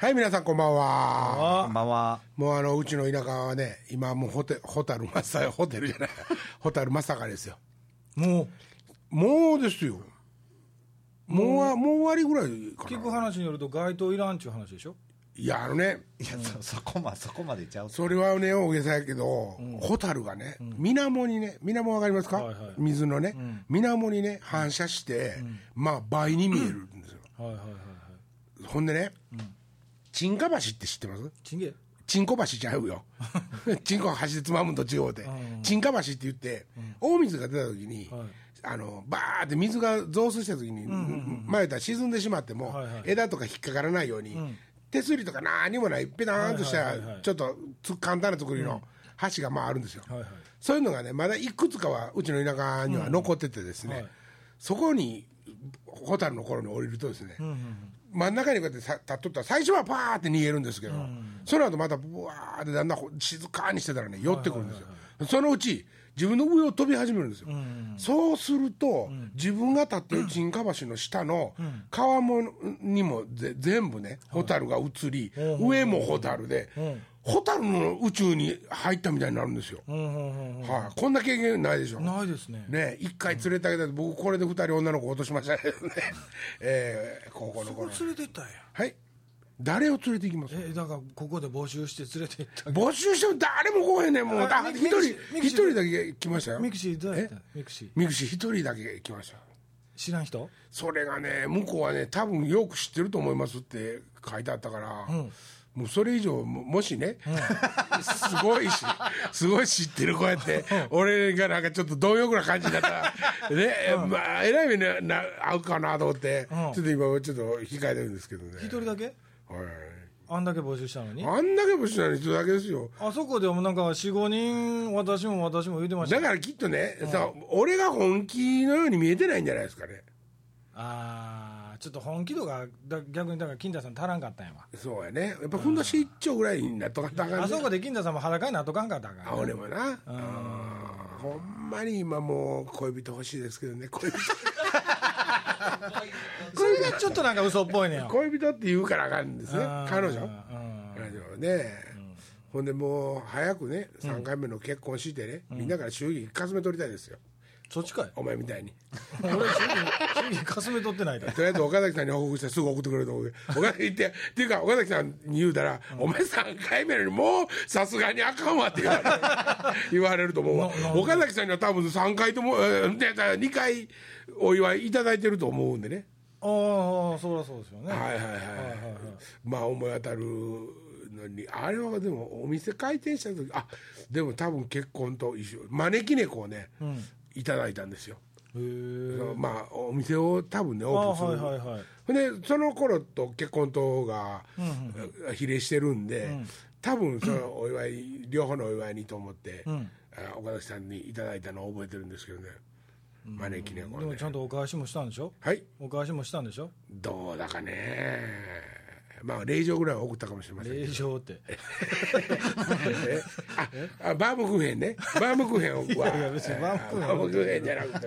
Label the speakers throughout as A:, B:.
A: はい、皆さんこんばんは。
B: こんばんは。
A: もうあの、うちの田舎はね、今もうホテ、ホタルマサ、ホテルじゃない、ホタルマサカですよ。
B: もう、
A: もうですよ。もうは、もう終わりぐらいか
C: 聞く
A: な。
C: 話によると街灯いらんちゅう話でしょ？
A: いや、あのね、
B: いや、そ、そこま、そこまでちゃう。
A: それはね、大げさやけど、ホタルがね、水面にね、水面わかりますか、
C: はいはい
A: 水のね、水面にね、反射して、まあ、倍に見えるんですよ。
C: はいはいはいはい
A: ほんでね、沈下橋って知ってます？
C: ちんげ
A: チンコ橋ちゃうよ。チンコ橋でつまむと違うて。チンカ橋って言って、大水が出た時に、
C: はい。
A: あの、バーって水が増水した時に、前言ったら沈んでしまっても、
C: はいはい
A: 枝とか引っかからないように、手すりとか何にもない、ペターンとしたちょっとつ簡単な作りの橋がまああるんですよ。
C: はいはい。
A: そういうのがね、まだいくつかはうちの田舎には残っててですね、
C: はい。
A: そこに、ホタルの頃に降りるとですね、真ん中にこうやってさ立っとったら、最初はパーって逃げるんですけど、その後またブワーってだんだんほ静かにしてたらね、寄ってくるんですよ。そのうち、自分の上を飛び始めるんですよ。そうすると、自分が立ってる沈下橋の下の川もにもぜ全部ね、ホタルが映り、上もホタルで、ホタルの宇宙に入ったみたいになるんですよ。
C: うんうんうんうん。
A: はい、こんな経験ないでしょ。
C: ないですね。
A: ね、一回連れてあげた僕これで二人女の子落としましたけどね、えー、高校の
C: ここ
A: 頃
C: 連れてったんや。
A: はい。誰を連れて行きます？
C: えだからここで募集して連れて行った。
A: 募集しても誰も来へんねんもう。一人一人だけ来ましたよ。
C: ミクシーどうやった？
A: え？
C: ミクシ。ー
A: ミクシー一人だけ来ました。
C: 知らん人？
A: それがね向こうはね多分よく知ってると思いますって書いてあったから、もうそれ以上ももしね、すごいしすごい知ってるこうやって、俺がなんかちょっと貪欲な感じになったら ね、まあえらい目に合うかなと思って、ちょっと今ちょっと控えてるんですけどね。
C: 一人だけ？
A: はい。
C: あんだけ募集したのに？
A: あんだけもしない人だけですよ。
C: あそこでもなんか45人私も私も言うてました。
A: だからきっとね、さ俺が本気のように見えてないんじゃないですかね。
C: ああちょっと本気度がだ逆にだから金田さん足らんかったんやわ。
A: そうやね。やっぱふんどし一丁ぐらいになっとかったらあかんね
C: あそこで金田さんも裸になっとかんかったから
A: あ俺もな、うん。ほんまに今もう恋人欲しいですけどね。恋人。
C: それがちょっとなんか嘘っぽいねよ
A: 恋人って言うからあかんですね。彼女。
C: うん。
A: 彼女ね、ほんでもう早くね3回目の結婚してね、みんなから祝儀かすめ取りたいですよ
C: そっちかい。
A: お前みたいに。
C: 俺主義主義かすめ取ってないで。
A: とりあえず岡崎さんに報告してすぐ送ってくれると思う。けど岡崎行ってっていうか岡崎さんに言うたら、お前3回目なのにもうさすがにあかんわって言われる 言われると思うわ。岡崎さんには多分3回とも、えー、でだ2回お祝いいただいてると思うんでね。
C: ああそりゃそうですよね。
A: はいはいはい、まあ思い当たるのにあれはでもお店開店した時あでも多分結婚と一緒。招き猫をね、いただいたんですよ。まあお店を多分ねオープンする、
C: あはいはいはい。
A: ほんでその頃と結婚とが比例してるんで、多分そのお祝い両方のお祝いにと思って、あ岡崎さんにいただいたのを覚えてるんですけどね。招き猫ね。
C: でもちゃんとお返しもしたんでしょ？
A: はい。
C: お返しもしたんでしょ？
A: どうだかねまあ令状ぐらいは送ったかもしれませんけ
C: 令
A: ど
C: 状って。
A: え？ああバームクーヘンね。バームクーヘンを
C: いやいや別にバームクーヘン
A: じゃなくて、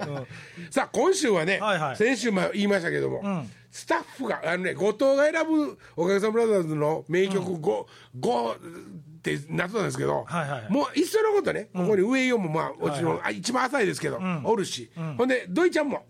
A: さあ今週はね、
C: はいはい。
A: 先週も言いましたけども、スタッフがあのね後藤が選ぶおかげさまブラザーズの名曲 5, 5ってなってたんですけど、
C: はいはいはい。
A: もういっそのことね、ここに上4もまあもちろん、あ一番浅いですけど、おるし、ほんで土井ちゃんも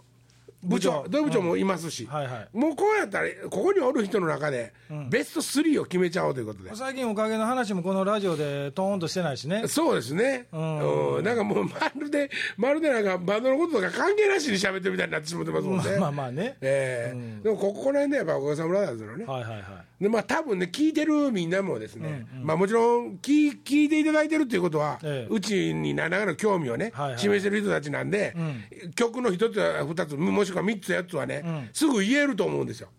A: 部長土井部長もいますし、
C: はいはい。
A: もうこうやったらここにおる人の中で、ベスト3を決めちゃおうということで。
C: 最近おかげの話もこのラジオでトーンとしてないしね。
A: そうですね、うん、なんかもうまるで、まるでなんかバンドのこととか関係なしに喋ってるみたいになってしまってますもんね。
C: まあまあね。
A: ええ。でもここら辺でやっぱおかげさまブラザーズのね、
C: はいはいはい
A: でまあ多分ね聞いてるみんなもですね、まあもちろん聞聞いていただいてるっていうことは、
C: ええ。
A: うちに何らかの興味をね、
C: はいはい。
A: 示してる人たちなんで、曲の一つや二つもしくは三つやつはね、すぐ言えると思うんですよ、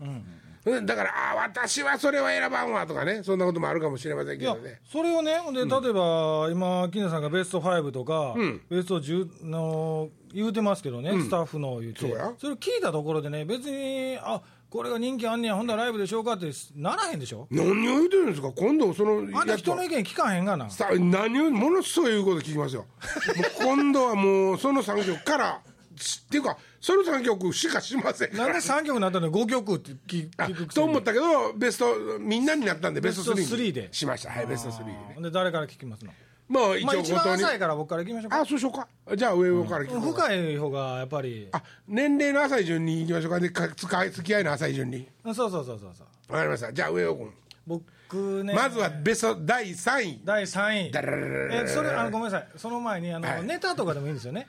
A: だからああ私はそれは選ばんわとかねそんなこともあるかもしれませんけどね。
C: それをね、で例えば、今、金田さんがベスト5とか、ベスト10の言うてますけどね、スタッフの言うて、
A: そ
C: れを聞いたところでね、別に、あこれが人気あんねや、ほんだらライブでしょうかってならへんでしょ、
A: 何を言うてるんですか？今度その
C: あんた人の意見聞かへんがな、
A: さ何をものすごい言うこと聞きますよ 今度はもうその産業からしっていうかその3曲しかしません
C: なんで3曲になったのに5曲って聞
A: あ
C: 聞く
A: と思ったけどベストみんなになったんでベスト
C: ベスト
A: 3
C: 3で。
A: にしました。はいベスト3で。ね
C: で誰から聞きますの？
A: まあ一
C: まあ一番浅いから僕から行きましょうか。
A: あそうしようか。じゃあ上上から聞こうか。
C: 深い方がやっぱり。
A: あ年齢の浅い順にいきましょうか。でか付き合いの浅い順に。
C: そうそうそうそうそう
A: わかりました。じゃあ上尾君
C: 僕ね。
A: まずはベスト第3位。
C: 第3位。
A: ダラララララ
C: えそれあのごめんなさい。その前にあの、
A: はい。
C: ネタとかでもいいんですよね。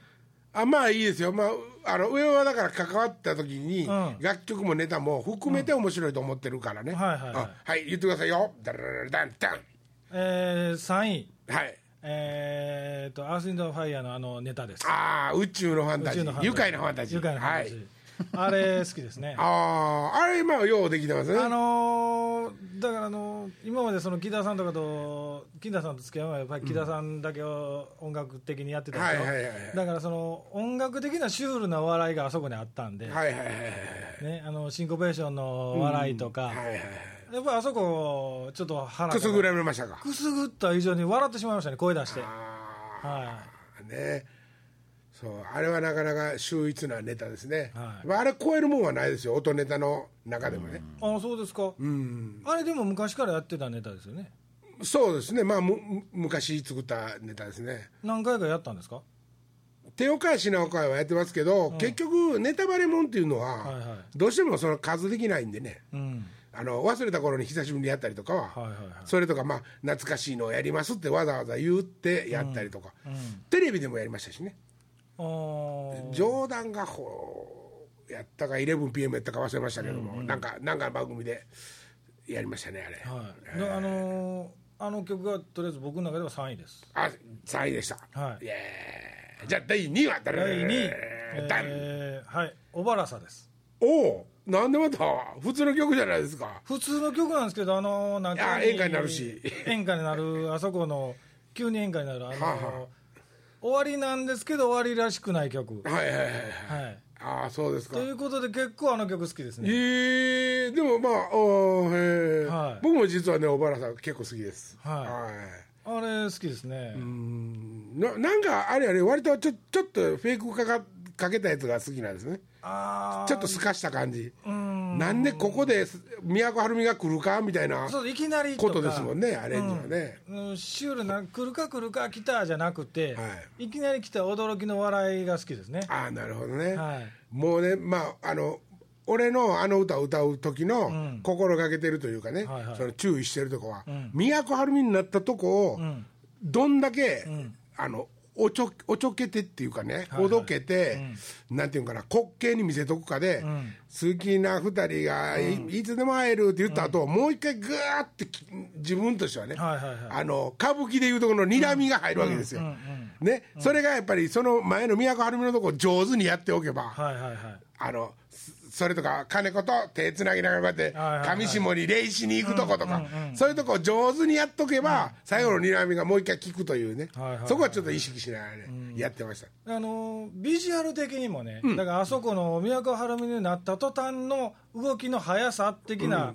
A: あまあいいですよ、まあ、あの上はだから関わった時に、
C: ん。
A: 楽曲もネタも含めて面白いと思ってるからね、
C: はいはいはい。
A: あはい言ってくださいよ。ダラララダンダン。
C: えー、3位。
A: はい
C: えー、とアース・インド・ファイヤーのあのネタです。
A: ああ宇宙のファンタジー。
C: 宇宙のファンタジー。
A: 愉快なファンタジー。はい。
C: あれ好きですね。
A: あああれまあようできてます？ね
C: あのーだからあのー今までその木田さんとかと木田さんと付き合うのはやっぱり木田さんだけを音楽的にやってたでしょ、
A: はいはいはいはい。
C: だからその音楽的なシュールな笑いがあそこにあったんで、
A: はいはいはいはい
C: ね、あのシンコペーションの笑いとか、
A: はいはいはい
C: やっぱりあそこちょっと腹
A: くすぐられましたか。
C: くすぐった以上に笑ってしまいましたね声出して。
A: あ
C: は
A: あね。そうあれはなかなか秀逸なネタですね、
C: はい。
A: まあ、あれ超えるもんはないですよ。音ネタの中でもね、
C: あそうですか、
A: うん。
C: あれでも昔からやってたネタですよね。
A: そうですね。まあむむ昔作ったネタですね。
C: 何回かやったんですか？
A: 手を変え品を変えはやってますけど、結局ネタバレもんっていうのは、
C: はいはい。
A: どうしてもその数できないんでね。
C: うん
A: あの忘れた頃に久しぶりにやったりとかは、
C: はいはいはい。
A: それとかまあ懐かしいのをやりますってわざわざ言ってやったりとか、テレビでもやりましたしね。冗談がほうやったか 11PM やったか忘れましたけども、なんかなんかの番組でやりましたねあれ、
C: はい、であのーあの曲がとりあえず僕の中では3位です。
A: あ3位でした、
C: はい。
A: イエー。イじゃあ第2位は誰？
C: 第2位、えーはい。小原さです。
A: おおなんでまた普通の曲じゃないですか。
C: 普通の曲なんですけどあのーなんか
A: あ演歌になるし。
C: 演歌になるあそこの急に演歌になるあのー
A: はあは
C: 終わりなんですけど終わりらしくない曲。
A: はいはいはいはい。
C: はい。
A: ああそうですか。
C: ということで結構あの曲好きですね。
A: ええでもまあおえ、
C: はい。
A: 僕も実はね小原さん結構好きです。
C: はい。
A: はい。
C: あれ好きですね。
A: うん。ななんかあれあれ割とちょちょっとフェイクかかかけたやつが好きなんですねちょっと透かした感じ。
C: うん。
A: なんでここで都はるみが来るかみたいな
C: そういきなり
A: ことですもんねアレンジはね、
C: うん。シュールな来るか来るか来たじゃなくて、、
A: はい。
C: きなり来た驚きの笑いが好きですね。
A: ああなるほどね、
C: はい。
A: もうねまああの俺のあの歌を歌う時の
C: ん。
A: 心がけてるというかね、
C: はいはい。
A: その注意してるとこは、
C: ん。
A: 都はるみになったとこを、
C: ん。
A: どんだけ、あのおちょおちょけてっていうかね、
C: はい
A: おどけて、なんていうかな滑稽に見せとくかで、
C: ん。
A: 好きな二人がい,、いつでも会えるって言った後、もう一回ぐーってき自分としてはね、あの歌舞伎でいうとこの睨みが入るわけですよ、ね、それがやっぱりその前の都はるみのとこを上手にやっておけば、あのそそれとか金子と手つなぎながらこうやって上下に礼しに行くとことか、そういうとこを上手にやっとけば、最後の睨みがもう一回聞くというね、そこはちょっと意識しながらね、やってました。
C: あのビジュアル的にもね、だからあそこの都はるみになった途端の動きの速さ的な、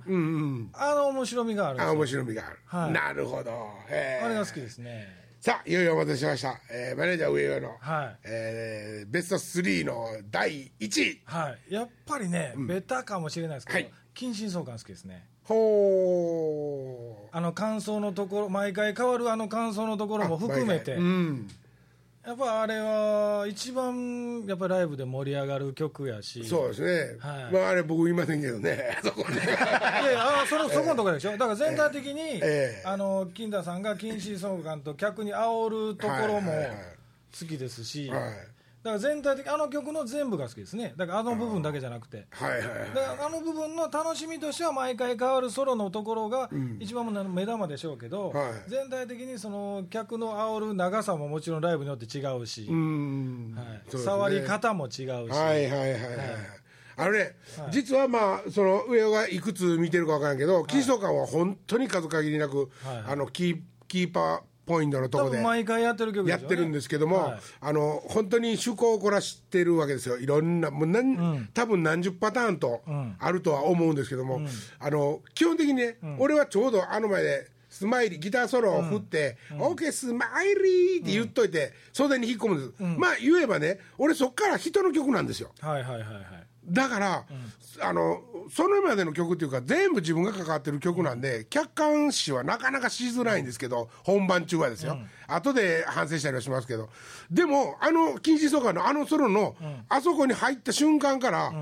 C: あの面白みがある
A: あ
C: よ。
A: 面白みがある、
C: はい。
A: なるほど。
C: あれが好きですね
A: さあいよいよお待たせしました、えーマネージャー上与の、
C: はい。
A: えーベスト3の第1位。
C: はい。やっぱりね、ベタかもしれないですけど、
A: はい。
C: 近親相関好きですね。
A: ほ
C: あの感想のところ毎回変わるあの感想のところ
A: う
C: も含めて、
A: うん
C: やっぱあれは一番やっぱりライブで盛り上がる曲やし。
A: そうですね、
C: はい。
A: まああれ僕言いませんけどね。あ そこね。
C: いやいやあそのそこのところでしょ。だから全体的に、
A: ええ。
C: あの金田さんが近親相関と客に煽るところも
A: はいはいはい
C: 好きですし、
A: はい。
C: だから全体的あの曲の全部が好きですね。だからあの部分だけじゃなくて。
A: はいはいはい。
C: だからあの部分の楽しみとしては毎回変わるソロのところが一番目玉でしょうけど、
A: はい。
C: 全体的にその客の煽る長さももちろんライブによって違うし、
A: うーん。
C: はい。
A: そうですね。
C: 触り方も違うし、
A: はいはいはいはい、あのね、実はまあその上がいくつ見てるか分からんけど金相館は本当に数限りなく、
C: はい。
A: あのキーキーパーポイントのと
C: 多
A: こで
C: 分毎回やってる曲
A: やってるんですけども、
C: はい。
A: あの本当に趣向を凝らしてるわけですよ。いろんなもう何、多分何十パターンと
C: ん。
A: あるとは思うんですけども、あの基本的にね、俺はちょうどあの前でスマイリーギターソロを振って「オーケースマイリー」って言っといて袖に引っ込むんです、まあ言えばね俺そっから人の曲なんですよ。
C: はいはいはいはい
A: だから、あのそれまでの曲っていうか全部自分が関わってる曲なんで、客観視はなかなかしづらいんですけど本番中はですよ、後で反省したりはしますけど。でもあの禁止疎開のあのソロの、あそこに入った瞬間から、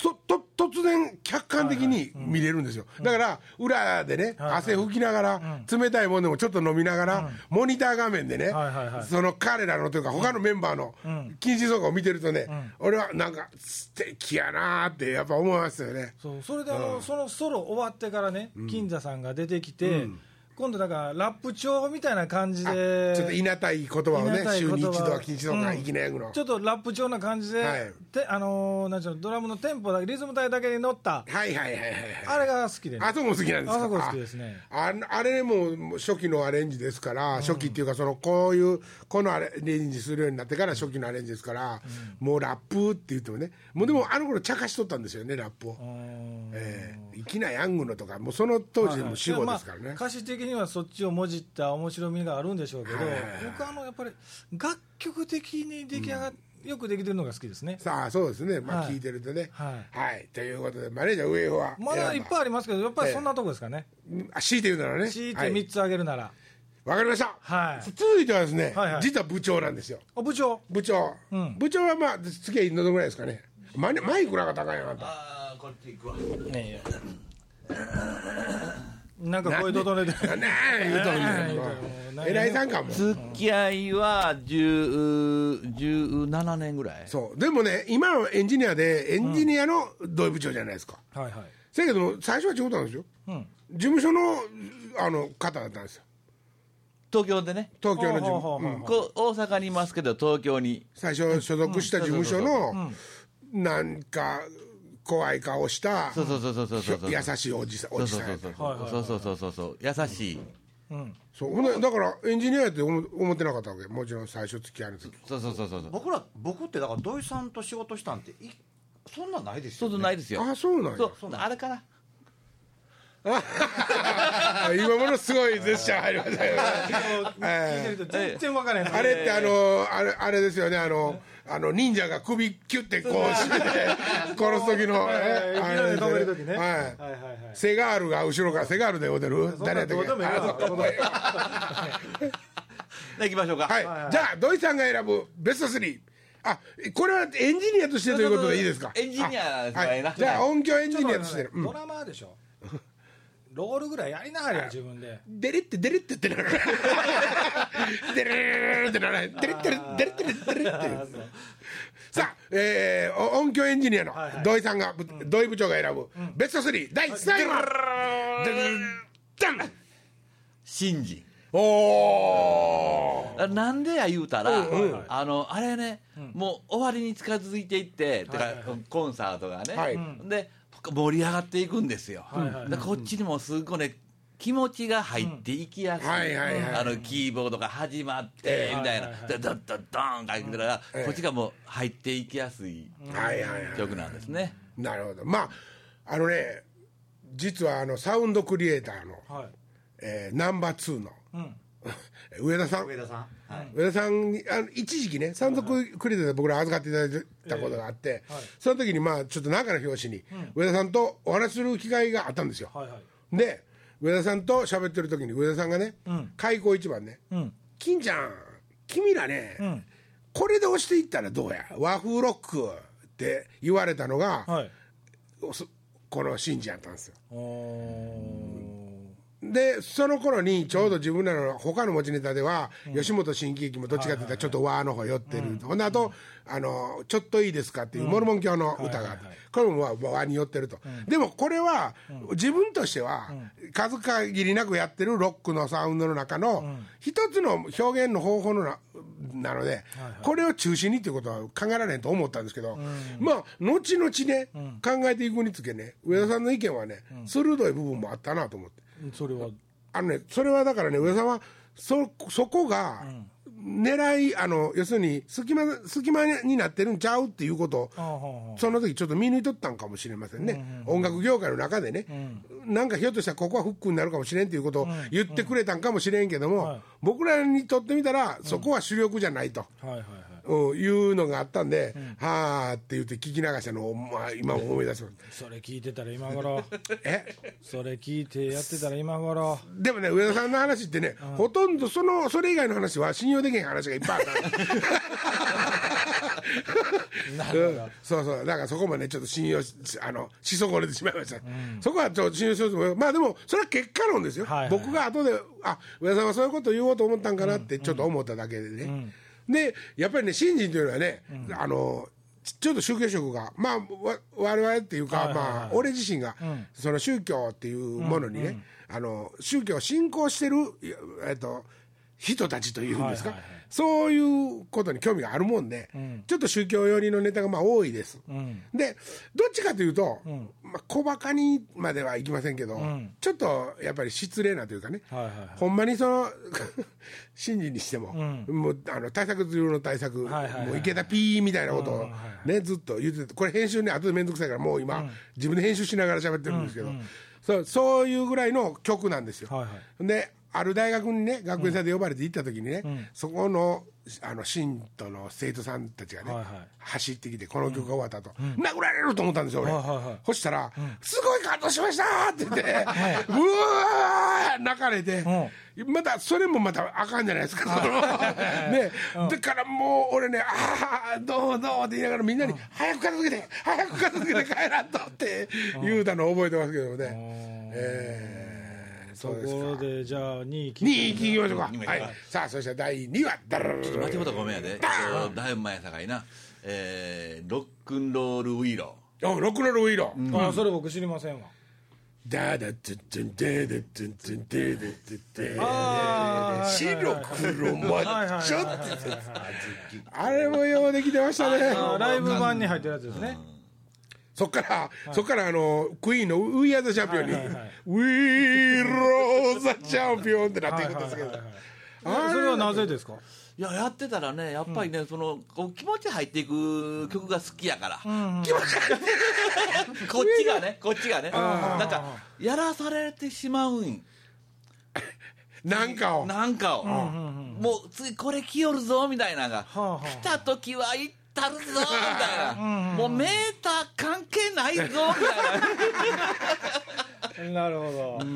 A: とと突然客観的に見れるんですよ、だから裏でね、汗拭きながら、冷たいもんでもちょっと飲みながら、モニター画面でね、その彼らのというか他のメンバーの禁止走行を見てるとね、俺はなんか素敵やなーってやっぱ思いますよね。
C: そうそれであの、そのソロ終わってからね、金座さんが出てきて、今度だからラップ調みたいな感じで。
A: ちょっといなたい言葉をね週に一度は禁止走行が
C: うん
A: いきなりの、
C: ちょっとラップ調な感じで、
A: はい。
C: てあのーなんちゅうのドラムのテンポだけリズム体だけに乗った。
A: はいはいはいはい
C: あれが好きでね。
A: あそこも好きなんですか？
C: あそこ好きですね。
A: あああれも初期のアレンジですから、初期っていうかそのこういうこのアレンジするようになってから初期のアレンジですから、もうラップって言ってもねもうでもあの頃茶化しとったんですよねラップを、
C: うん
A: ええ。粋なヤングのとかもうその当時でも死後ですからね、
C: まあ、歌詞的にはそっちをもじった面白みがあるんでしょうけど、
A: はい。はいはい
C: 僕あのやっぱり楽曲的に出来上がっ、よくできてるのが好きですね。
A: さあそうですね。まあ
C: はい。
A: 聞いてるとね。
C: はい。
A: はい、ということでマネージャー上は
C: まだいっぱいありますけどやっぱりそんなとこですかね、
A: あ強いて言うならね。
C: 強いて
A: はい。
C: 3つ挙げるなら、
A: わかりました、
C: はい。
A: 続いてはですね、
C: はいはい。
A: 実は部長なんですよ。
C: あ部長。
A: 部長、
C: ん。
A: 部長はまあ付き合いどのぐらいですかね。マイクなんか高いなあんた。
B: ああこっち行くわ
C: なんか声整えて。
A: ねえ言うとんねんいさんかも。
B: 付き合いは10 17年ぐらい。
A: そう。でもね今はエンジニアでエンジニアの同意部長じゃないですか、
C: はいはい。
A: せやけども最初は違ったんですよ、
C: うん。
A: 事務所のあの方だったんですよ。
B: 東京でね。
A: 東京の事務
C: ほうほうほうほう
A: うん。
B: こう大阪にいますけど東京に。
A: 最初所属した事務所のなんか怖い顔した
B: そうそうそうそうそうそう。
A: 優しいおじさんおじさんやった。
B: そうそうそうそうそう。そう優しい。
C: うん。
A: そう。ほんでだからエンジニアやって思思ってなかったわけ。もちろん最初付き合いの時。
B: そうそうそうそうそう。
D: 僕ら僕ってだから土井さんと仕事したんていそんなんないです
B: そう
D: よ、ね、
B: そうないですよ。
A: あそうなんや。
B: そうあれから
A: 今ものすごいジェスチャー入りましたよ。ね
C: 聞いてると全然分からへん。
A: あれってあのあれあれですよね。あのあの忍者が首キュッてこう締めて殺す時のはい
C: はいはい。はい。
A: セガールが後ろからセガールで踊る？誰やったっけ？
B: 行きましょうか。
A: はい、じゃあ土井さんが選ぶベスト3あこれはエンジニアとしてということでいいですか？
B: エンジニア
A: じゃあ音響エンジニアとして。うん。
C: ドラマーでしょロールぐらいやりながら自分で。
A: デレってデレってってなるデレ ってなるデレってデレってデレってさあ、え音響エンジニアの土井さんが、ぶ土井部長が選ぶ、ベスト3第3位はダン
B: 新人
A: お
B: なんでや言うたら、あのあれね、もう終わりに近づいていって、コンサートがね、
A: はい
B: で盛り上がっていくんですよ、
C: はいはいはい。
B: でこっちにもすごいね気持ちが入っていきやすい、あのキーボードが始まって、
A: ええ。
B: みたいな、
C: はいはいはい。
B: でドッドッドーンが来たら、
A: ええ。
B: こっちがもう入っていきやすい
A: はいはいはい。
B: 曲なんですね、
A: なるほど。まああのね実はあのサウンドクリエイターの、
C: はい。
A: えーナンバー2の
C: うん
A: 上田さん？
D: 上田さん、はい、
A: 上田さんにあの一時期ね山賊クリエイターで僕ら預かっていただいたことがあって、
C: はい。
A: その時にまあちょっと中の表紙に上田さんとお話しする機会があったんですよ、
C: はいはい。
A: で上田さんと喋ってる時に上田さんがね、
C: ん。
A: 開口一番ね
C: うん「
A: 金ちゃん君らね、
C: ん。
A: これで押していったらどうや？和風ロック」って言われたのが、
C: はい。
A: そこの信じやったんですよ。
C: お
A: でその頃にちょうど自分らの他の持ちネタでは、吉本新喜劇もどっちかって言ったらちょっと和の方寄ってる、ほんであとあの「ちょっといいですか」っていうモルモン教の歌があって、これもまあ和に寄ってると、でもこれは、自分としては、数限りなくやってるロックのサウンドの中の一つの表現の方法のななので、これを中心にっていうことは考えられへんと思ったんですけど、まあ後々ね、考えていくにつけね上田さんの意見はね、鋭い部分もあったなと思って。
C: それは。
A: あのね、それはだからね、上田さんはそそこが、狙いあの要するに隙間隙間になってるんちゃうっていうこと。をその時ちょっと見抜いとったんかもしれませんね、音楽業界の中でね、なんかひょっとしたらここはフックになるかもしれんということを言ってくれたんかもしれんけども、
C: はい。
A: 僕らにとってみたら、そこは主力じゃないと。
C: はいはいはい
A: うんいうのがあったんで、はあって言って聞き流したのを、まあ、今も思い出します。
C: それ聞いてたら今頃。
A: え？
C: それ聞いてやってたら今頃。
A: でもね、上田さんの話ってね、ほとんどそのそれ以外の話は信用できへん話がいっぱいあった。うん。そうそう、だからそこもね、ちょっと信用しあのし損ねてしまいました、そこはちょっと信用しようとまあでも、それは結果論ですよ、
C: はいはい
A: 僕が後で、あ上田さんはそういうことを言おうと思ったんかなって、ちょっと思っただけでね。で、やっぱりね、信心というのはね、あのちちょっと宗教色が、まあ、わ我々っていうか、まあ、俺自身が、その宗教っていうものにね、あの宗教を信仰してる、えっと、人たちというんですか、そういうことに興味があるもんで、ちょっと宗教寄りのネタがまあ多いです。
C: うん。
A: でどっちかというと、まあ、小バカにまではいきませんけど、
C: ん。
A: ちょっとやっぱり失礼なというかね、
C: はいはい
A: ほんまにその 信心にしても、
C: ん。
A: もうあの対策中の対策、
C: はいはいはい
A: もう池田ピーみたいなことを、
C: うんはいは
A: ね、ずっと言ってて、これ、編集ね、後で面倒くさいから、もう今、自分で編集しながら喋ってるんですけど、そうそういうぐらいの曲なんですよ。
C: はいは
A: である大学にね学園祭で呼ばれて行った時にね、そこのあの信徒の生徒さんたちがね、
C: はいはい。
A: 走ってきてこの曲が終わった後、殴られると思ったんですよ俺、
C: はいはいはい。
A: そしたら、すごい感動しました!」って言って、うわー泣かれて、またそれもまたあかんじゃないですか、その。ね、だからもう俺ね「ああどうどう」って言いながらみんなに「早く片付けて早く片付けて帰らんと」って言うたのを覚えてますけどね。えー
C: そこでじゃあ2位聞
A: 2位聞きましょうか、さあそして第2位は。
B: ちょっと待ってもらったらごめんやで。だいぶ前やさかいな。えー、ロックンロールウィーロ
A: おロックロールウィーロー。
C: あそれ僕知りませんわ。
A: ダダツンツンデデツンツンデデデデ
C: あー
A: 白黒マ
C: はいはいはい
A: ッチョ
C: はい
A: って
C: はい
A: あれもようできてましたね
C: あーライブ版に入ってるやつですね
A: そっから、そっからあのクイーンの「We Are the Champion」に。
C: はいはいはい「
A: We Are the Champion」ってなっていくんですけど。
C: はいはいはいそれはなぜですか？
B: いや、やってたらね、やっぱりね、その、こう気持ち入っていく曲が好きやから。
A: 気持ち悪い
B: こっちがね、こっちがね。なんか、やらされてしまうん。
A: なんかを。
B: なんかを。もう、次これ来よるぞ、みたいなのが。
C: はあはあ。
B: 来た時は行ったるぞ、みたいな。もうメーター関係ないぞ、みたいな。
C: なるほど。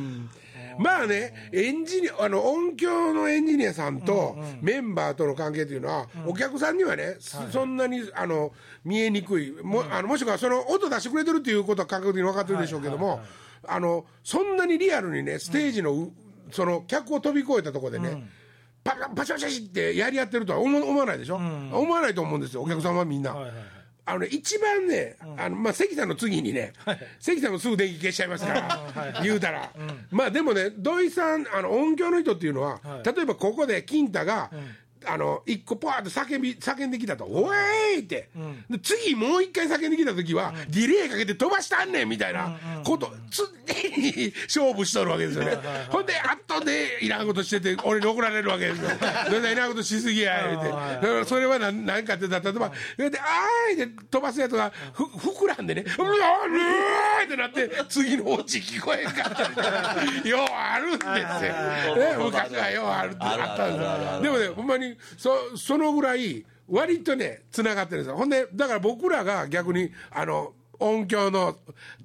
A: まあね、エンジニア、あの、音響のエンジニアさんとメンバーとの関係というのは、お客さんにはね、そそんなに、あの、見えにくい。も、あの、もしくはその音出してくれてるっていうことは感覚的に分かってるでしょうけども、あの、そんなにリアルにね、ステージのう、その、客を飛び越えたところでね、パパパシャパシャパシャってやり合ってるとは思思わないでしょ、思わないと思うんですよ、お客さんはみんな。
C: はいはいはい。
A: あのね、一番ね、あのまあ、関さんの次にね、関さんもすぐ電気消しちゃいますから、言うたら、まあでもね、土井さん、あの音響の人っていうのは、
C: はい。
A: 例えばここで金太が、あの一個ポワーって叫び叫んできたと、おえーいって、で次もう一回叫んできた時は、ディレイかけて飛ばしたんねんみたいなこと、常に 勝負しとるわけですよね。ほんで、後でいらんことしてて、俺に怒られるわけですよ。どんないらんことしすぎや、言うて。だからそれは何何かって言ったら、例えば、あーいって飛ばすやつがふ膨らんでね、うわーうわーってなって、次のオチ聞こえんかった。ようあるんですよ。ね昔はようあるってあったんですよ。でもね、ほんまに、そそのぐらい、割とね、つながってるんですよ。ほんで、だから僕らが逆に、あの、音響の、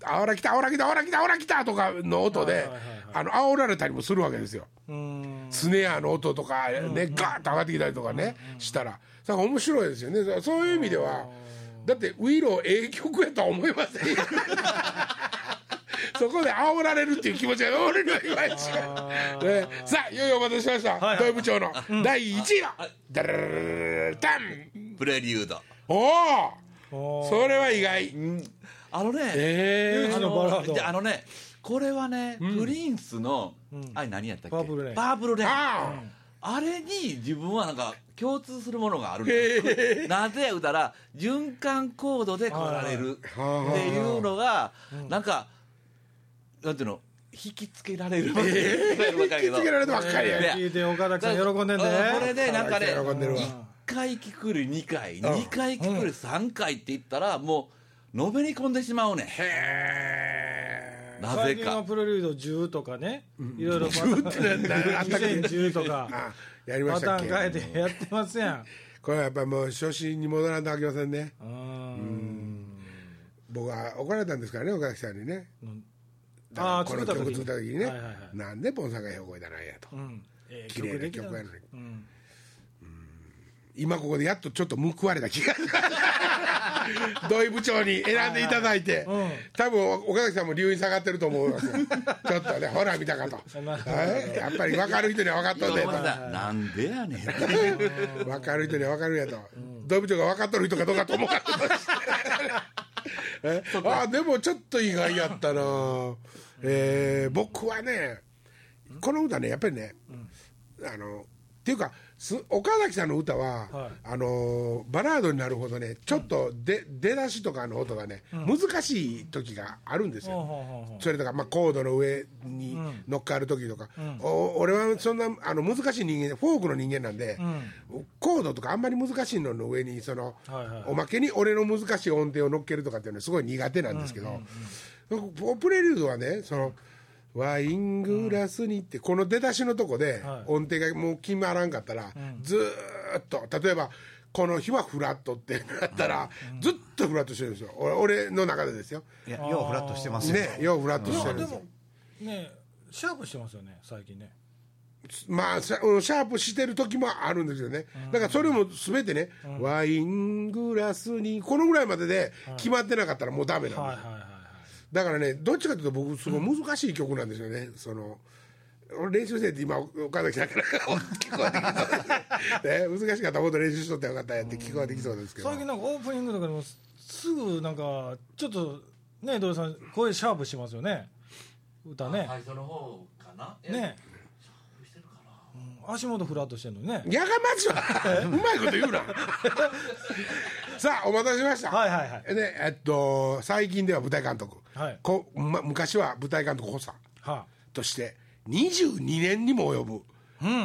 A: あおら来た、あおら来た、あおら来た、あおら来たとかの音で、あの、煽られたりもするわけですよ。
C: うん。
A: スネアの音とかね、ガーッと上がってきたりとかね、したら、だから面白いですよね。そういう意味では、だって、ウィローええ曲やとは思いませんよ。そこで煽られるっていう気持ちが俺にはいまいち、ね、さあいよいよお待たせしました、
C: はい
A: 部長の第1位は、ダラララララダン
B: プレリュード。
A: おおそれは意外、
B: あのね、
A: え
C: 唯一のバラード。
B: ああのね、これはね、プリンスの、あれ何やったっけ？
C: パープルレイン。
B: パープルレイン。
A: あ
B: あれに自分はなんか共通するものがあるんだよなぜや言うたら循環コードで来られるっていうのがなんかなんていうの？引きつけられる。引きつけられるばっかりや。
C: 聞いて岡崎さん喜んでんで。
B: うんこれでなんかね
A: 喜んでるわ。
B: 1回聞くり2回2回聞くり3回って言ったらもうのめり込んでしまうねん。
A: へ
B: なぜ
C: 最近は
B: か
C: プロリード10とかね。いろいろパタ
A: 10ってなんだ。あったっけ
C: 2010とか
A: あやりま
C: パタ
A: したっけ？
C: ーン変えてやってますやん。
A: これはやっぱもう初心に戻らんとあきませんね。
C: うん。
A: 僕は怒られたんですからね岡崎さんにね。だ
C: ああ
A: この曲作った時にね、
C: はいはいはい。
A: なんでポンさんがへこいたなんやと、
C: うん。ええ
A: 綺麗な曲やのに。
C: うん。
A: 今ここでやっとちょっと報われた気が 土井部長に選んでいただいて、
C: うん。
A: 多分岡崎さんも留飲下がってると思いますよ。ちょっとねほら見たかと。やっぱり分かる人には分かっとんねん
B: 思ってたなんでやねん。
A: 分かる人には分かるんやと、土井部長が分かっとる人かどうかと思う。えあでもちょっと意外やったな、えー僕はねこの歌ねやっぱりね、あのっていうかす岡崎さんの歌は、
C: はい。
A: あのバラードになるほどねちょっとで、出だしとかの音がね、難しい時があるんですよ、
C: ほうほうほうほう
A: それとか、まあ、コードの上に乗っかる時とか、お俺はそんなあの難しい人間フォークの人間なんで、コードとかあんまり難しいのの上にその、
C: はいはい。
A: おまけに俺の難しい音程を乗っけるとかっていうのはすごい苦手なんですけど、ポプレリュードはねそのワイングラスにってこの出だしのとこで
C: はい。
A: 音程がもう決まらんかったら、ずーっと例えばこの日はフラットってなったら、ずっとフラットしてるんですよ。俺俺の中でですよ。
D: いやようフラットしてますよ。
A: ねようフラット
C: い
A: してるんですよ。
C: やでもねシャープしてますよね最近ね。
A: まあ、シャープしてる時もあるんですよね、だからそれも全てね、ワイングラスにこのぐらいまでで決まってなかったらもうダメなんですだからねどっちかというと僕すごい難しい曲なんですよね、その俺練習生って今岡崎さんから聞こえてきそう。ね、難しかったらもっと練習しとったらよかったやって聞こえてきそうですけど、
C: 最近なんかオープニングとかでもすぐなんかちょっとね土井さん声シャープしますよね。歌ね。
B: 最初の方かな？
C: ね。うん足元フラットしてんのにね。
A: やがましはうまいこと言うな。さあお待たせしました、
C: はいはいはい。
A: ねえっと最近では舞台監督、
C: はい。
A: こま、昔は舞台監督補佐
C: は
A: として22年にも及ぶ、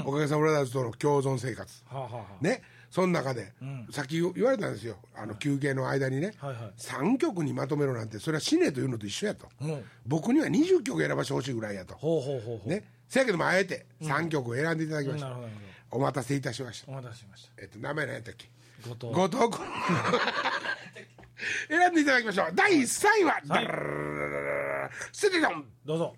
A: おかげさまブラザーズとの共存生活。
C: あはあはあはあ。
A: ね。その中で、さっき言われたんですよ。あの休憩の間にね、
C: はいはい。
A: 3曲にまとめろなんてそれは死ねというのと一緒やと、
C: うん。
A: 僕には20曲選ばしてほしいぐらいやと、
C: ほうほうほうほう。
A: ね。せやけどもあえて3曲を選んでいただきました、
C: なるほどなる
A: お待たせいたしました。
C: お待たせしました。
A: えっと名前何やったっけ？
C: 後藤。
A: 後藤君 選んでいただきましょう。第3位は、
C: はい。
A: ステテドン
C: どうぞ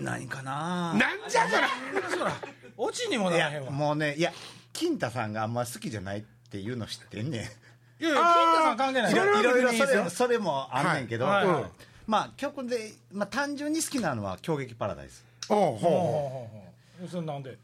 D: 何かな
A: なんじゃそら
C: そらオチにも
D: い
C: ならへんわ
D: やもうねいや金太さんがあんま好きじゃないっていうの知ってんねん
C: いやいや金田さん関係ない
A: い
D: ろいろそれそれもあんねんけど、
C: はいはいはい
D: まあ曲で、まあ、単純に好きなのは「狂撃パラダイス
A: おうほう
C: それなんで」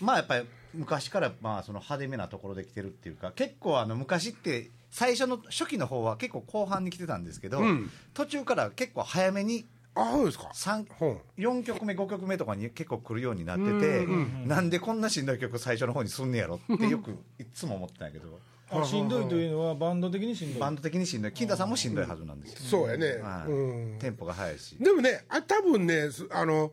D: まあやっぱり昔からまあその派手めなところで来てるっていうか結構あの昔って最初の初期の方は結構後半に来てたんですけど、
A: ん。
D: 途中から結構早めに
A: あそうですか。
D: 三
A: ほ
D: 4曲目5曲目とかに結構来るようになっててなんでこんなしんどい曲最初の方にすんねやろって よくいつも思ってたんやけど。
C: あしんどいというのはバンド的にしんどい。
D: バンド的にしんどい。金田さんもしんどいはずなんですよ、
A: そうやね、
D: はい。
A: うん。
D: テンポが速いし。
A: でもねあ多分ねすあの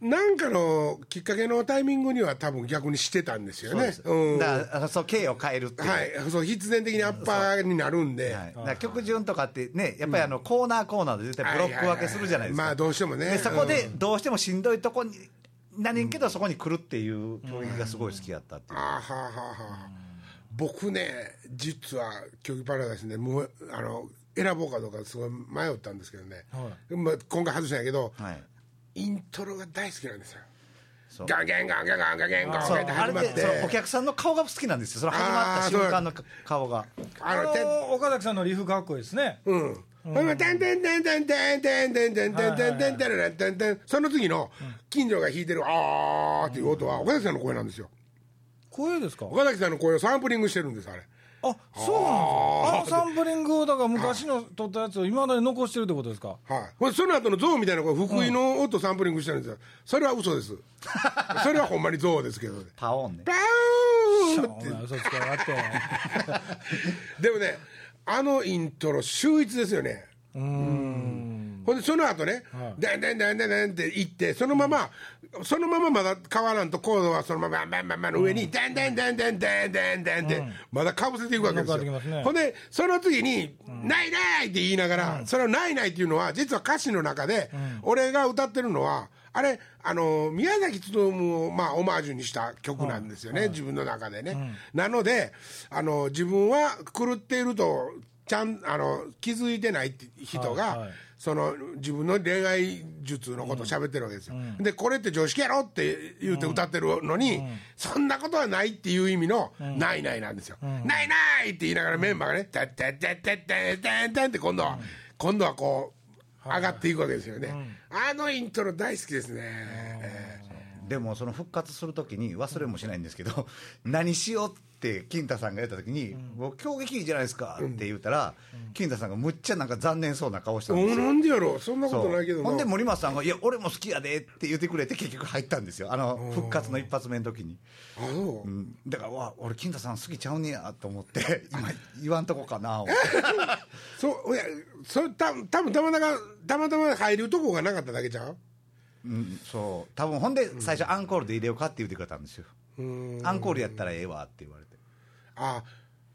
A: なんかのきっかけのタイミングには多分逆にしてたんですよね。
D: だからそう経を変えるっていう、
A: はい。そう必然的にアッパーになるんで、
D: はい、曲順とかってねやっぱりあのコーナーコーナーで絶対ブロック分けするじゃないですか、
A: まあどうしてもね。
D: でそこで
A: うん。
D: どうしてもしんどいとこになねんけど、そこに来るっていう競技がすごい好きやったっていう、
A: あーはあはあはあ僕ね実は「競技パラダイスね」もうあの選ぼうかどうかすごい迷ったんですけどね、
C: は
A: まあ、今回外したんやけど、
D: はい
A: イントロが大好きなんですよ。ガンゲンガンゲンガンゲンガンガンって
D: あれで
A: 始まって。
D: お客さんの顔が好きなんですよ。その始まった瞬間の顔が
C: あ
A: あの
C: 岡崎さんのリフかっこいいですね
A: うんその次の近所が弾いてるあーっていう音は岡崎さんの声なんですよ
C: 声ですか
A: 岡崎さんの声をサンプリングしてるんですあれ
C: あそうなんですか。あのサンプリングをだから昔の撮ったやつを今まで残してるってことですか。
A: はい。その後の象みたいな声福井の音サンプリングしてるんですよそれは嘘です。それはほんまに象ですけどね。
D: パオンね。
A: パーン
C: お前嘘つけやがって。
A: でもねあのイントロ秀逸ですよね。
C: うーん
A: ほんでその後ね
C: は、い。
A: でんでんでんでんでんって行って、そのまま、そのまままだ変わらんと、コードはそのまま、まんまんまんの上に、でんでんでんでんでんでんでんって、まだかぶせていくわけですよ。ほんで、その次に、ないないって言いながら、そのないないっていうのは、実は歌詞の中で、俺が歌ってるのは、あれ、あの、宮崎勉を、まあ、オマージュにした曲なんですよね、自分の中でね。なので、あの、自分は狂っていると、ちゃん、あの、気づいてないって人が、
C: はいはい。
A: その自分の恋愛術のことを喋ってるわけですよ、でこれって常識やろって言うて歌ってるのに、そんなことはないっていう意味の「ないない」なんですよ、ないないって言いながらメンバーがね「てってってってってってって」って今度は、今度はこう上がっていくわけですよね、あのイントロ大好きですね、え
D: でもその復活するときに忘れもしないんですけど、何しようって金太さんが言ったときに、もう衝撃いいじゃないですかって言ったら、金太さんがむっちゃなんか残念そうな顔したんですよ。
A: なんでやろう？そんなことないけどな。
D: ほんで森松さんが「いや俺も好きやで」って言ってくれて結局入ったんですよ。あの復活の一発目の時に、
A: あそう。
D: うん、だからわ俺金太さん好きちゃうねやと思って 今言わんとこかな
A: そういやそた多分たまたまたまたま入るとこがなかっただけちゃう？
D: うん、そう。多分ほんで最初アンコールで入れようかって言ってくれたんですよ。アンコールやったらええわって言われて
A: あ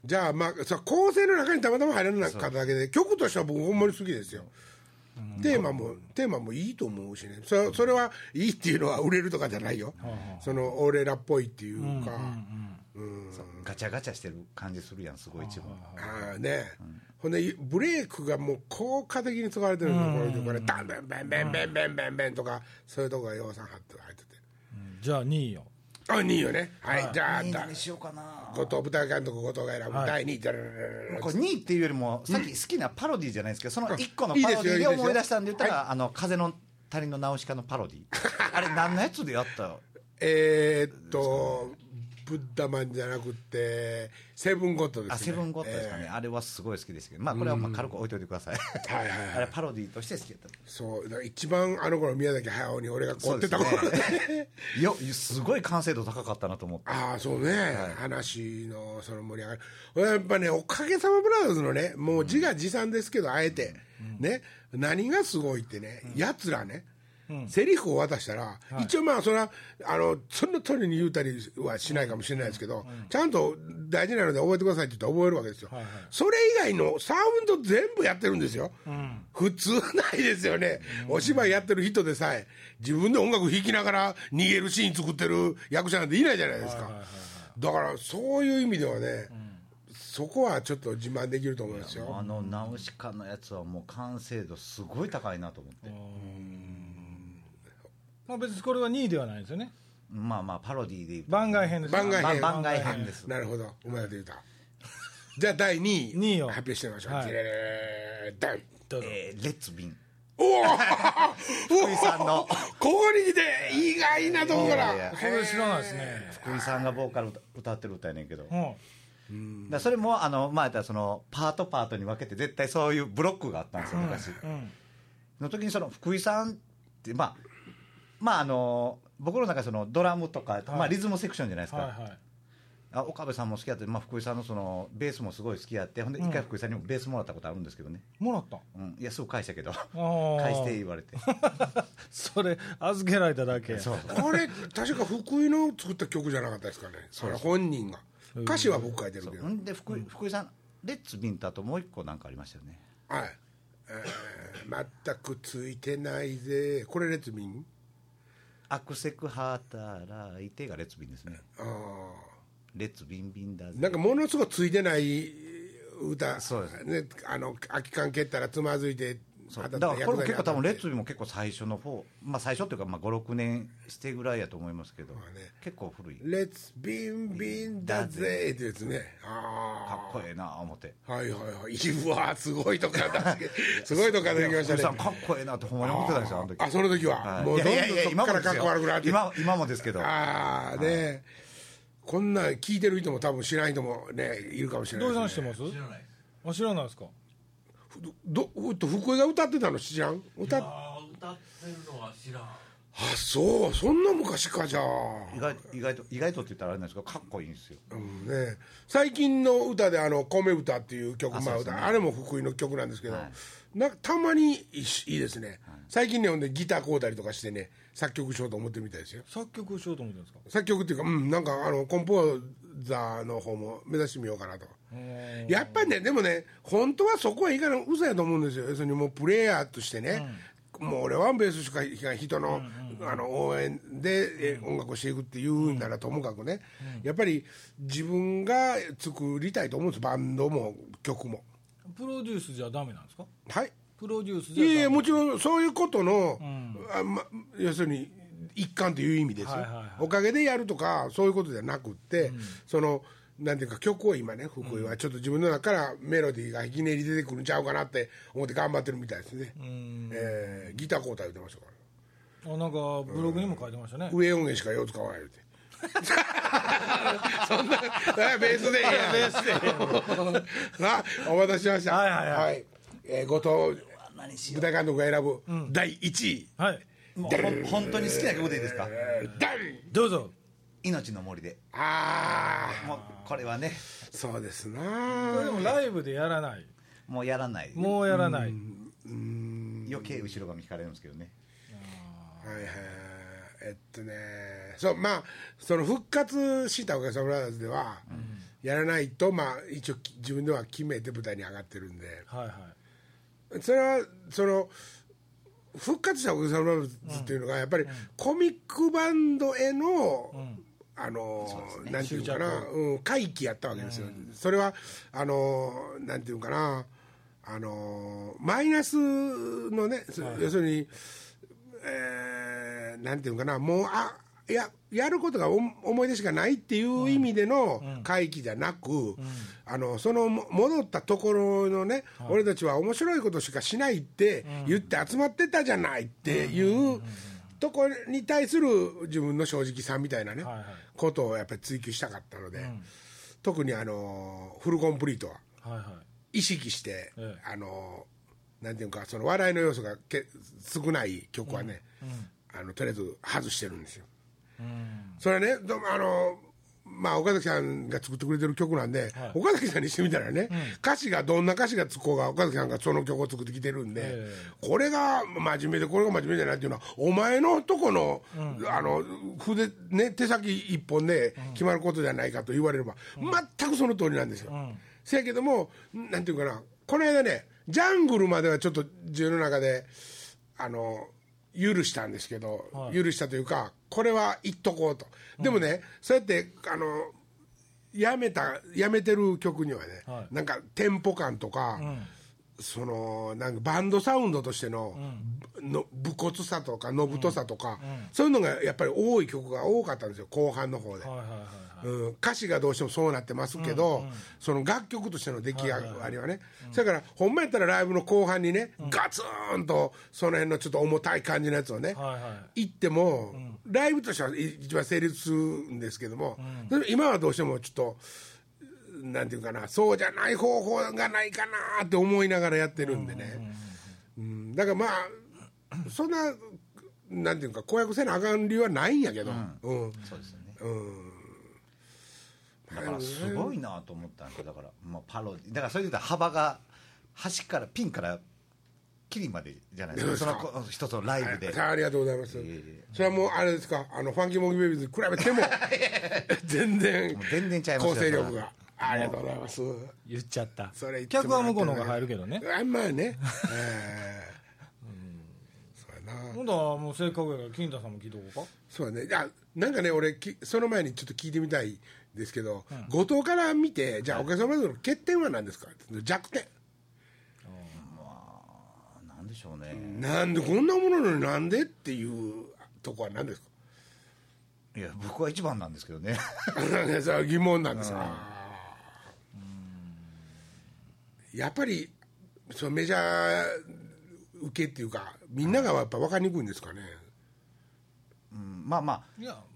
A: じゃあまあさ構成の中にたまたま入らなかっただけで曲としては僕ほんまに好きですよ、テーマもテーマもいいと思うしね。そそれはいいっていうのは売れるとかじゃないよ、その俺らっぽいっていうか、
D: ガチャガチャしてる感じするやんすごい一番
A: ああね、ほんでブレークがもう効果的に使われてるんですよ、これでこれダンベンベンベンベンベンベンベンとかそういうとこが養蚕入って入ってて
C: じゃあ2位よ
A: あ2位よね。はい、じゃあだ。
D: 何しようかな。
A: 後藤舞台監督後藤が選ぶ。第2位
D: これ2位っていうよりもさっき好きなパロディじゃないですけどその1個のパロディで思い出したんで言ったら「あの風の谷のナウシカ」のパロディあれ何のやつでやった
A: えーっとブッダマンじゃなくてセブンゴッドですね。
D: あセブンゴッドですかね、あれはすごい好きですけど。まあこれはまあ軽く置いといてください。
A: はいはいはい。
D: あれパロディとして好きだった。
A: そう。一番あの頃宮崎駿に俺が凝ってた頃。
D: そうですね。よすごい完成度高かったなと思って。
A: ああそうね、話のその盛り上がり。やっぱねおかげさまブラザーズのねもう自画自賛ですけどあえて、ね。何がすごいってね、やつらね、セリフを渡したら、一応まあそれはあのその通りに言うたりはしないかもしれないですけど、ちゃんと大事なので覚えてくださいって言ったら覚えるわけですよ、それ以外のサウンド全部やってるんですよ、普通ないですよね、お芝居やってる人でさえ自分で音楽弾きながら逃げるシーン作ってる役者なんていないじゃないですか、だからそういう意味ではね、そこはちょっと自慢できると思いますよ。
D: あのナウシカのやつはもう完成度すごい高いなと思って
C: まあ別にこれは2位ではないですよね。
D: まあまあパロディーで言うと。
C: 番外編です
A: 番外編。
D: 番外編です。
A: なるほど。お前が言うた。じゃあ第2位
C: 二位を。
A: 発表してみましょう、
C: はい。
A: ジレレレダン
C: どうぞ。
D: えーレッツビン。
A: おお。
D: 福井さんの。
A: ここに来て意外なとこから。
D: いやいや
C: それ知らないですね。
D: 福井さんがボーカル歌歌ってる歌やねんけど、
C: うん。
D: らそれもあのまあ言ったらそのパートパートに分けて絶対そういうブロックがあったんですよ昔、
C: うん。
D: の時にその福井さんってまあまああの僕の中でそのドラムとか、まあ、リズムセクションじゃないですか、
C: はいはい。
D: あ岡部さんも好きやって、まあ、福井さんのそのベースもすごい好きやってほんで一回福井さんにもベースもらったことあるんですけどね、
C: もらった
D: うん、いやすぐ返したけど。返して言われて。
C: それ預けられただけ。
D: そう。
A: これ確か福井の作った曲じゃなかったですかね。それ本人が。歌詞は僕書いてるけど。
D: ほんで福井福井さんレッツビンタともう一個なんかありましたよね。
A: はい、えー全くついてないぜ。これレッツビン？
D: アクセク働いてがレッツビンですね。
A: ああ
D: レッツビンビンだぜ。
A: なんかものすごいついてない歌。
D: そうです。
A: ね、あの空き缶蹴ったらつまずいて
D: だからこれも結構多分レッ
A: 役
D: ツビンも結構最初の方まあ最初っていうかまあ56年してぐらいやと思いますけど、
A: ね。
D: 結構古い。
A: レッツビンビンだぜってやつね
D: か
A: あ
D: っこええな思って。
A: あはいはいはい。うわすごいとこか すごいとこから出てきましたね。
D: かっこええなってほんまに思ってたんですよあの時。
A: あその時は、
D: はい。
A: もうどんどんそっからかっこ悪くなって。
D: 今今もですけど。
A: ああね、こんなん聞いてる人も多分知らない人もねいるかもしれない
C: どう
A: です、ね、
C: さん知ってます？
B: 知らない
C: あ知らないですか？
A: どど福井が歌ってたの知らん？歌っ
B: 歌ってるのは知らん。
A: あそう。そんな昔かじゃあ、
D: 意外意外と意外とって言ったらあれなんですけどかっこいいんですよ。
A: うんね、最近の歌で「あの米歌」っていう曲まあ
D: そうですね。
A: 歌あれも福井の曲なんですけど、
D: はい。
A: なんかたまにいいしいいですね、最近ねほんでギター買うたりとかしてね作曲しようと思ってみたいですよ。
C: 作曲しようと思ってるんですか？
A: 作曲っていうかうんなんかあのコンポーザーの方も目指してみようかなとやっぱりねでもね本当はそこはいいかな嘘やと思うんですよ。要するにもうプレイヤーとしてね、もう俺はベースしか弾か人の,、あの応援でえ音楽をしていくっていうんならともかくね、やっぱり自分が作りたいと思うんです。バンドも曲も。
C: プロデュースじゃダメなんですか？
A: はい。
C: プロデュース
A: い
C: じゃダメ。
A: やいやもちろんそういうことの、あま、要するに一環という意味ですよ、
C: はいはいはい
A: おかげでやるとかそういうことじゃなくって、そのなんていうか曲を今ね福井は。ちょっと自分の中からメロディーがひきねり出てくるんちゃうかなって思って頑張ってるみたいですね、えーギター交代言ってましたから。
C: あなんかブログにも書いてましたね、
A: 上音源しか用使わない言うて。そんなあベースでええやん。ベースで なお待たせしました。
C: はいはいはい。
A: えー後藤舞台監督が選ぶ第1位、
C: はい
D: もう本当に好きな曲でいいですか？
A: えーダン
C: どうぞ
D: 命の森で。
A: あ
D: もうこれはね。
A: あそうですな。
C: これでもライブでやらない？
D: もうやらない。
C: もうやらない。
D: 余計後ろ髪引かれるんですけどね。
A: はいはい。えっとね。そうまあその復活したおかげさまブラザーズでは、やらないとまあ一応き自分では決めて舞台に上がってるんで。
C: はいはい。
A: それはその復活したおかげさまブラザーズっていうのがやっぱりコミックバンドへの、あのなんていうかな、うん、回帰やったわけですよ、それはあのなんていうかな。あのマイナスのね、要するに、えーなんていうかな。もうあいややることがお思い出しかないっていう意味での回帰じゃなく、あのそのも戻ったところのね、俺たちは面白いことしかしないって言って集まってたじゃないっていうところに対する自分の正直さみたいなね、
C: はいはい。
A: ことをやっぱり追求したかったので、特にあのフルコンプリートは
C: はいはい。
A: 意識して、
C: ええ。
A: あのなんていうかその笑いの要素がけ少ない曲はね、あのとりあえず外してるんですよ。それはねどあのまあ岡崎さんが作ってくれてる曲なんで、岡崎さんにしてみたらね、歌詞がどんな歌詞がつこうが岡崎さんがその曲を作ってきてるんで、
C: え
A: これが真面目でこれが真面目じゃないっていうのはお前のとこの,、あの筆ね手先一本で決まることじゃないかと言われれば、全くその通りなんですよ。せやけどもなんていうかなこの間ねジャングルまではちょっと自分の中であの許したんですけど、許したというかこれは言っとこうと、でもねそうやってあのやめたやめてる曲にはね、
C: はい。
A: なんかテンポ感とか、そのなんかバンドサウンドとしての,、の武骨さとかのぶとさとか、そういうのがやっぱり多い曲が多かったんですよ。後半の方で。歌詞がどうしてもそうなってますけど、その楽曲としての出来上がりはね、それからほんまやったらライブの後半にね、ガツンとその辺のちょっと重たい感じのやつをね、
C: はいはい。
A: 言っても、ライブとしては一番成立するんですけども今はどうしてもちょっとなんていうかなそうじゃない方法がないかなって思いながらやってるんでね、うん。だからまあそんななんていうか公約せなあかん理由はないんやけど、うん。
D: そうですよね。
A: うん。
D: だからすごいなと思ったんですよだから、まあ、パロディだからそれで言ったら幅が端からピンからキリまでじゃないですか。そのこ一つのライブで、
A: はい。ありがとうございます、
D: え
A: それはもうあれですか？あのファンキーモンキーベイビーズに比べても 全然
D: 全然ちゃいますよ
A: 構成力がありがとうございます。
C: 言っちゃった。
A: それ
C: 客は向こうの方が入るけどね。
A: あんまあね。え えそうやな。
C: 今度はもうせっかくやから金太さんも聞いとこうか。
A: そうやね。あなんかね俺きその前にちょっと聞いてみたいですけど、後藤から見てじゃあおかげさまでの欠点は何ですか？弱点。
D: なんでしょうね、
A: なんでこんなものなのになんでっていうとこは何ですか？
D: いや僕は一番なんですけどね。
A: それは疑問なんですよ、やっぱりそのメジャー受けっていうかみんながやっぱ分かりにくいんですかね？
D: うんまあまあ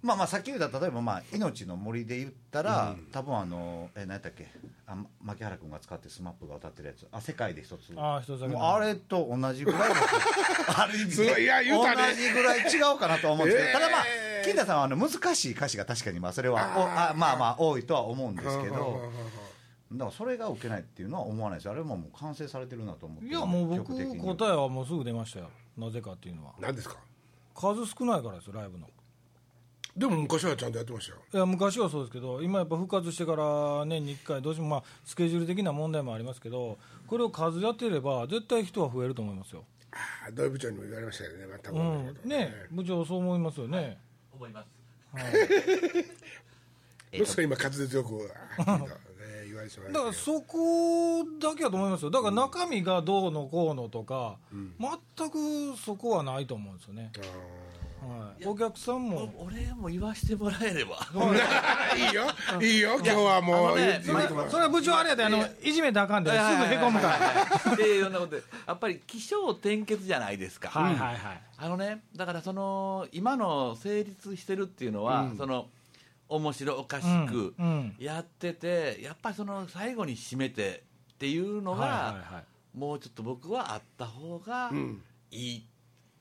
D: まあまあさっき言った例えばまあ命の森で言ったら、多分あのえ何やったっけ？あま牧原君が使ってスマップが歌ってるやつ。あ世界で一つ。
C: ああ一つ
D: あれと同じぐらいの ある意味
A: すごいいや言うたね。
D: 同じぐらい違うかなとは思うんですけど、
A: えー。
D: ただまあ金田さんはあの難しい歌詞が確かにまあそれはおあまあまあ多いとは思うんですけどだからそれが受けないっていうのは思わないです。あれはもう完成されてるなと思って
C: いやもう僕答えはもうすぐ出ましたよ。なぜか。っていうのは
A: 何ですか？
C: 数少ないからですよライブの。
A: でも昔はちゃんとやってましたよ。
C: いや昔はそうですけど今やっぱ復活してから年に1回どうしてもまあスケジュール的な問題もありますけどこれを数やっていれば絶対人は増えると思いますよ、
A: ああ土井部長にも言われましたよね全く
C: うん、ね部長そう思いますよね。
B: 思い。ます。
A: どうですか今滑舌よく
C: だからそこだけだと思いますよ。だから中身がどうのこうのとか、全くそこはないと思うんですよね、はい、お客さんも。
B: お俺も言わしてもらえれば。
A: いいよ。いいよ。今日はもう
B: あのね
C: それは部長あれやであのいじめたらあかんですぐへこむから。
B: でいろんなことでやっぱり起承転結じゃないですか、
C: はいはいはい。
B: あのねだからその今の成立してるっていうのは、その面白おかしく
C: うんうん。
B: やってて、やっぱりその最後に締めてっていうのが、
C: はいはいはい。
B: もうちょっと僕はあった方が
A: ん。
B: いい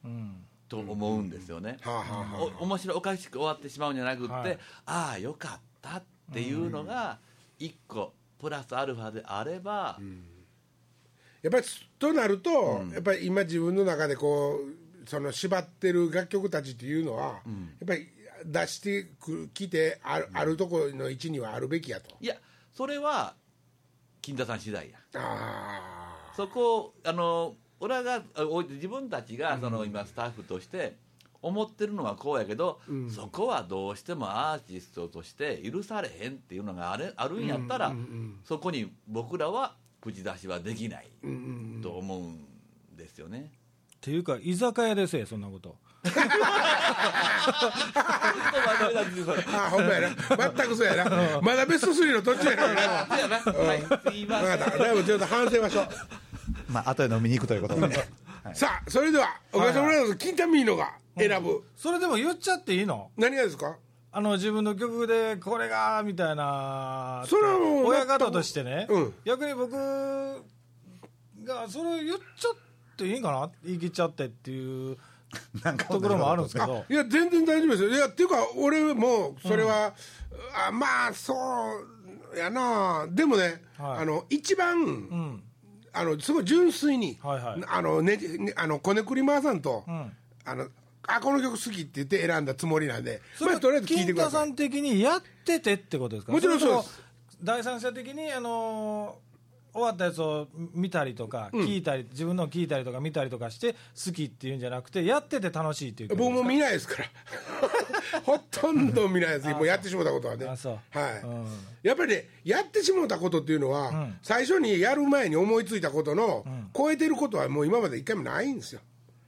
C: うん
B: と思うんですよね、
A: はあはあは
B: お面白おかしく終わってしまうんじゃなくって、
C: はい。
B: ああよかったっていうのが一個プラスアルファであれば、
A: やっぱりとなると、やっぱり今自分の中でこうその縛ってる楽曲たちっていうのは、やっぱり出してくきてある,、あるところの位置にはあるべきやと。
B: いやそれは金田さん次第や。
A: あ
B: そこをあの俺が自分たちがその今スタッフとして思ってるのはこうやけど、そこはどうしてもアーティストとして許されへんっていうのがあれあるんやったら、そこに僕らは口出しはできないと思うんですよね。
C: っていうか居酒屋ですよそんなこと
A: ああほんまやな。全くそうやな。まだベスト3の途中やからな。
B: そうやな。はい、すいません
A: 分かったでもちょっと反省ましょう。
D: まあ後で飲みに行くということで、はい
A: さあそれではおかげさまでキンタミーノが選ぶ、
C: それでも言っちゃっていいの？
A: 何がですか？
C: あの自分の曲でこれがみたいな
A: それはもう
C: 親方としてね、
A: うん。
C: 逆に僕がそれ言っちゃっていいんかな？言い切っちゃってっていう ところもあるんですけど。
A: いや全然大丈夫ですよ。いやっていうか俺もそれは、あまあそうやな。でもね、
C: はい。
A: あの一番、
C: うん。
A: あのすごい純粋に、
C: はいはい。
A: あのねねあのこねくりまーさんと、
C: ん。
A: あのあこの曲好きって言って選んだつもりなんで
C: それは
A: まあとりあえず聞いてください。
C: 金太さん的にやっててってことですか？
A: もちろんそうです。
C: 第三者的にあの終わったやつを見たりとか、聞いたり自分のを聞いたりとか見たりとかして好きっていうんじゃなくてやってて楽しいっていう
A: 僕も見ないですから。ほとんど見ないです。もうやってしもたことはね。
C: あそう。
A: はい、
C: うん。
A: やっぱりねやってしもたことっていうのは、
C: ん。
A: 最初にやる前に思いついたことの、超えてることはもう今まで一回もないんですよ。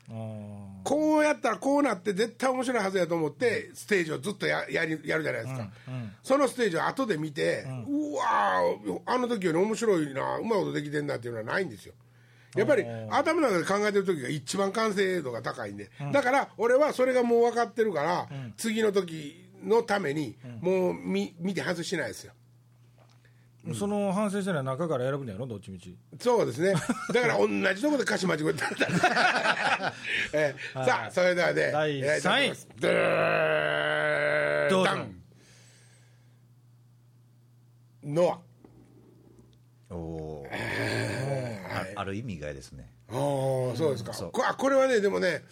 C: うん
A: こうやったらこうなって絶対面白いはずやと思ってステージをずっとややりやるじゃないですか、そのステージを後で見て、うわーあの時より面白いなうまいことできてんなっていうのはないんですよ。やっぱり頭の中で考えてる時が一番完成度が高いんで、だから俺はそれがもう分かってるから、次の時のためにもう見見て外しないですよ
C: その反省してない中から選ぶんやろ？どっちみち。
A: そうですね。だから同じところで歌詞間違えたんだ。えーさあ、それではね、
C: 第
A: やりたいと思いますでー
C: どうぞ。
A: ダン。ノ
D: おおー。あある意味意外ですね。
A: ア。おーそうですか。
D: そう。
A: こあこれはね、でもね、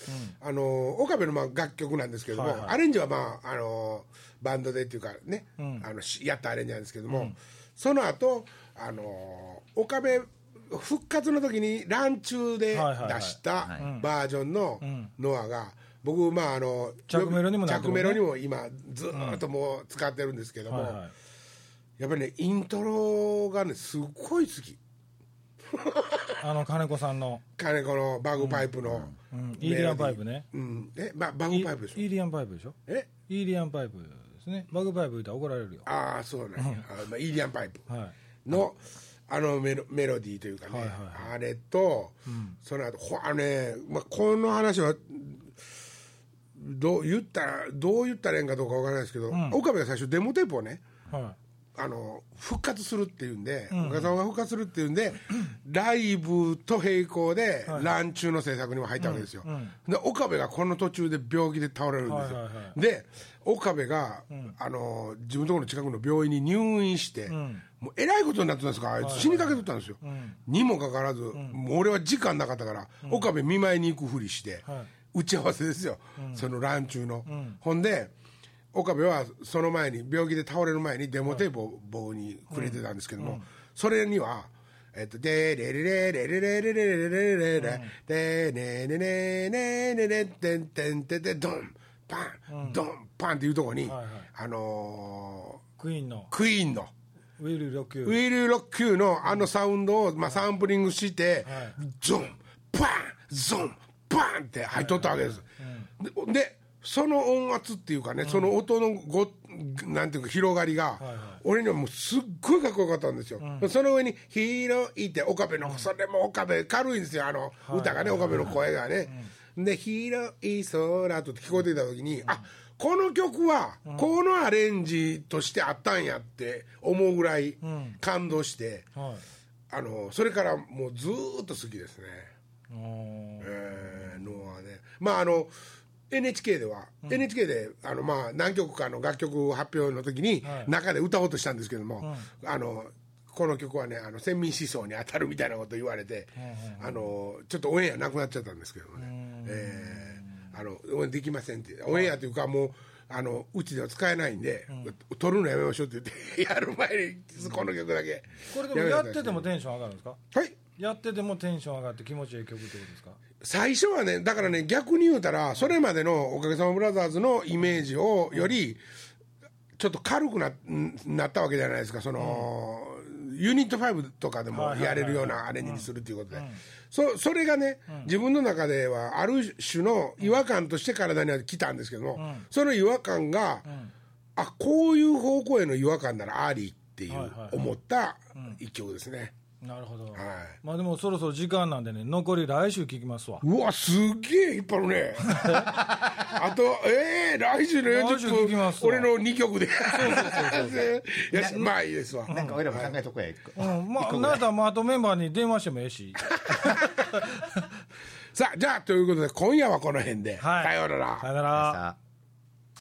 A: あの岡部のまあ楽曲なんですけども、
C: はいはい。
A: アレンジはまああのバンドでっていうかね、あのしやったアレンジなんですけども、その後あの岡部復活の時にランチューで出したバージョンのノアが、僕まああの
C: 着メロにもなって
A: 着メロにも今ずーっともう使ってるんですけども、
C: はいはい。
A: やっぱりねイントロがねすっごい好き。
C: あの金子さんの、
A: 金子のバグパイプの、
C: うん、イー。リアンパイプね。
A: うん。えばバグパイプでしょ。
C: イーリアンパイプでしょ。
A: え？
C: イーリアンパイプですね。バグパイプ言ったら怒られるよ。
A: ああそうなんや、あまあ、イーリアンパイプ。
C: はい。
A: の、あのメロメロディーというかね、
C: はいはい
A: あれと、その後ほあのね、まあ、この話はどう言ったらどう言ったらええんかどうかわからないですけど、岡部が最初デモテープをね
C: は
A: あの復活するっていうんで、岡さんが復活するっていうんで、ライブと並行で、乱中の制作にも入ったわけですよ、で岡部がこの途中で病気で倒れるんですよ、
C: はいはいは
A: で岡部が、あの自分のところの近くの病院に入院して、もうえらいことになってたんですか？ら、あいつ死にかけとったんですよ、にもかかわらず、もう俺は時間なかったから、岡部見舞いに行くふりして、
C: はい。
A: 打ち合わせですよ、その乱中の。ほんで岡部はその前に病気で倒れる前にデモテープを僕にくれてたんですけども、それには「えっと、でレレレレレレレレレレレレレでねねねねねねてんてんてんてんドンパンドンパンっていうとこに、
C: はいはい
A: あの
C: クイーンの
A: ークイーンの
C: ウィル・ロッキュ
A: ウィル・ロッキューのあのサウンドを、まあ、サンプリングして、ゾンパンゾンパンって入っとったわけです、ででその音圧っていうかね、その音のごなんていうか広がりが、俺にはもうすっごいかっこよかったんですよ、その上に「広い」って岡部の、それも岡部軽いんですよ。あの歌がね、岡部の声がね、で「広い空」と聞こえていた時に、あこの曲はこのアレンジとしてあったんやって思うぐらい感動して、
C: はい。
A: あのそれからもうずーっと好きですね、えー、のはね。まああの NHK では、NHK であの、まあ、何曲かの楽曲発表の時に、
C: はい。
A: 中で歌おうとしたんですけども、あのこの曲はねあの先民思想に当たるみたいなこと言われて、あのちょっとオンエアなくなっちゃったんですけどもね、えーあの応援できませんって。オンエアというかもうあのうちでは使えないんで、撮るのやめましょうって言って やる前にこの曲だけ。
C: これでもやっててもテンション上がるんですか？
A: はい。
C: やっててもテンション上がって気持ちいい曲ってことですか？
A: 最初はねだからね逆に言うたらそれまでのおかげさまブラザーズのイメージをよりちょっと軽くななったわけじゃないですか。その、ユニット5とかでもやれるようなアレンジにするということで、そそれがね、自分の中ではある種の違和感として体には来たんですけども、その違和感が、あこういう方向への違和感ならありっていう思った一曲ですね、
C: なるほど、
A: はい。
C: まあでもそろそろ時間なんでね残り来週聞きますわ。
A: うわすげえ引っ張るね。あとええ来週の
C: 来週聞き
A: 40
C: ますわ。
A: 分俺の2曲で。よし まあいいですわ。
D: なんか俺らも考えとこや一個。
C: うんまあなんたもあとメンバーに電話してもええし。
A: さあじゃあということで今夜はこの辺で、
C: はい。
A: さようなら。
C: さよなら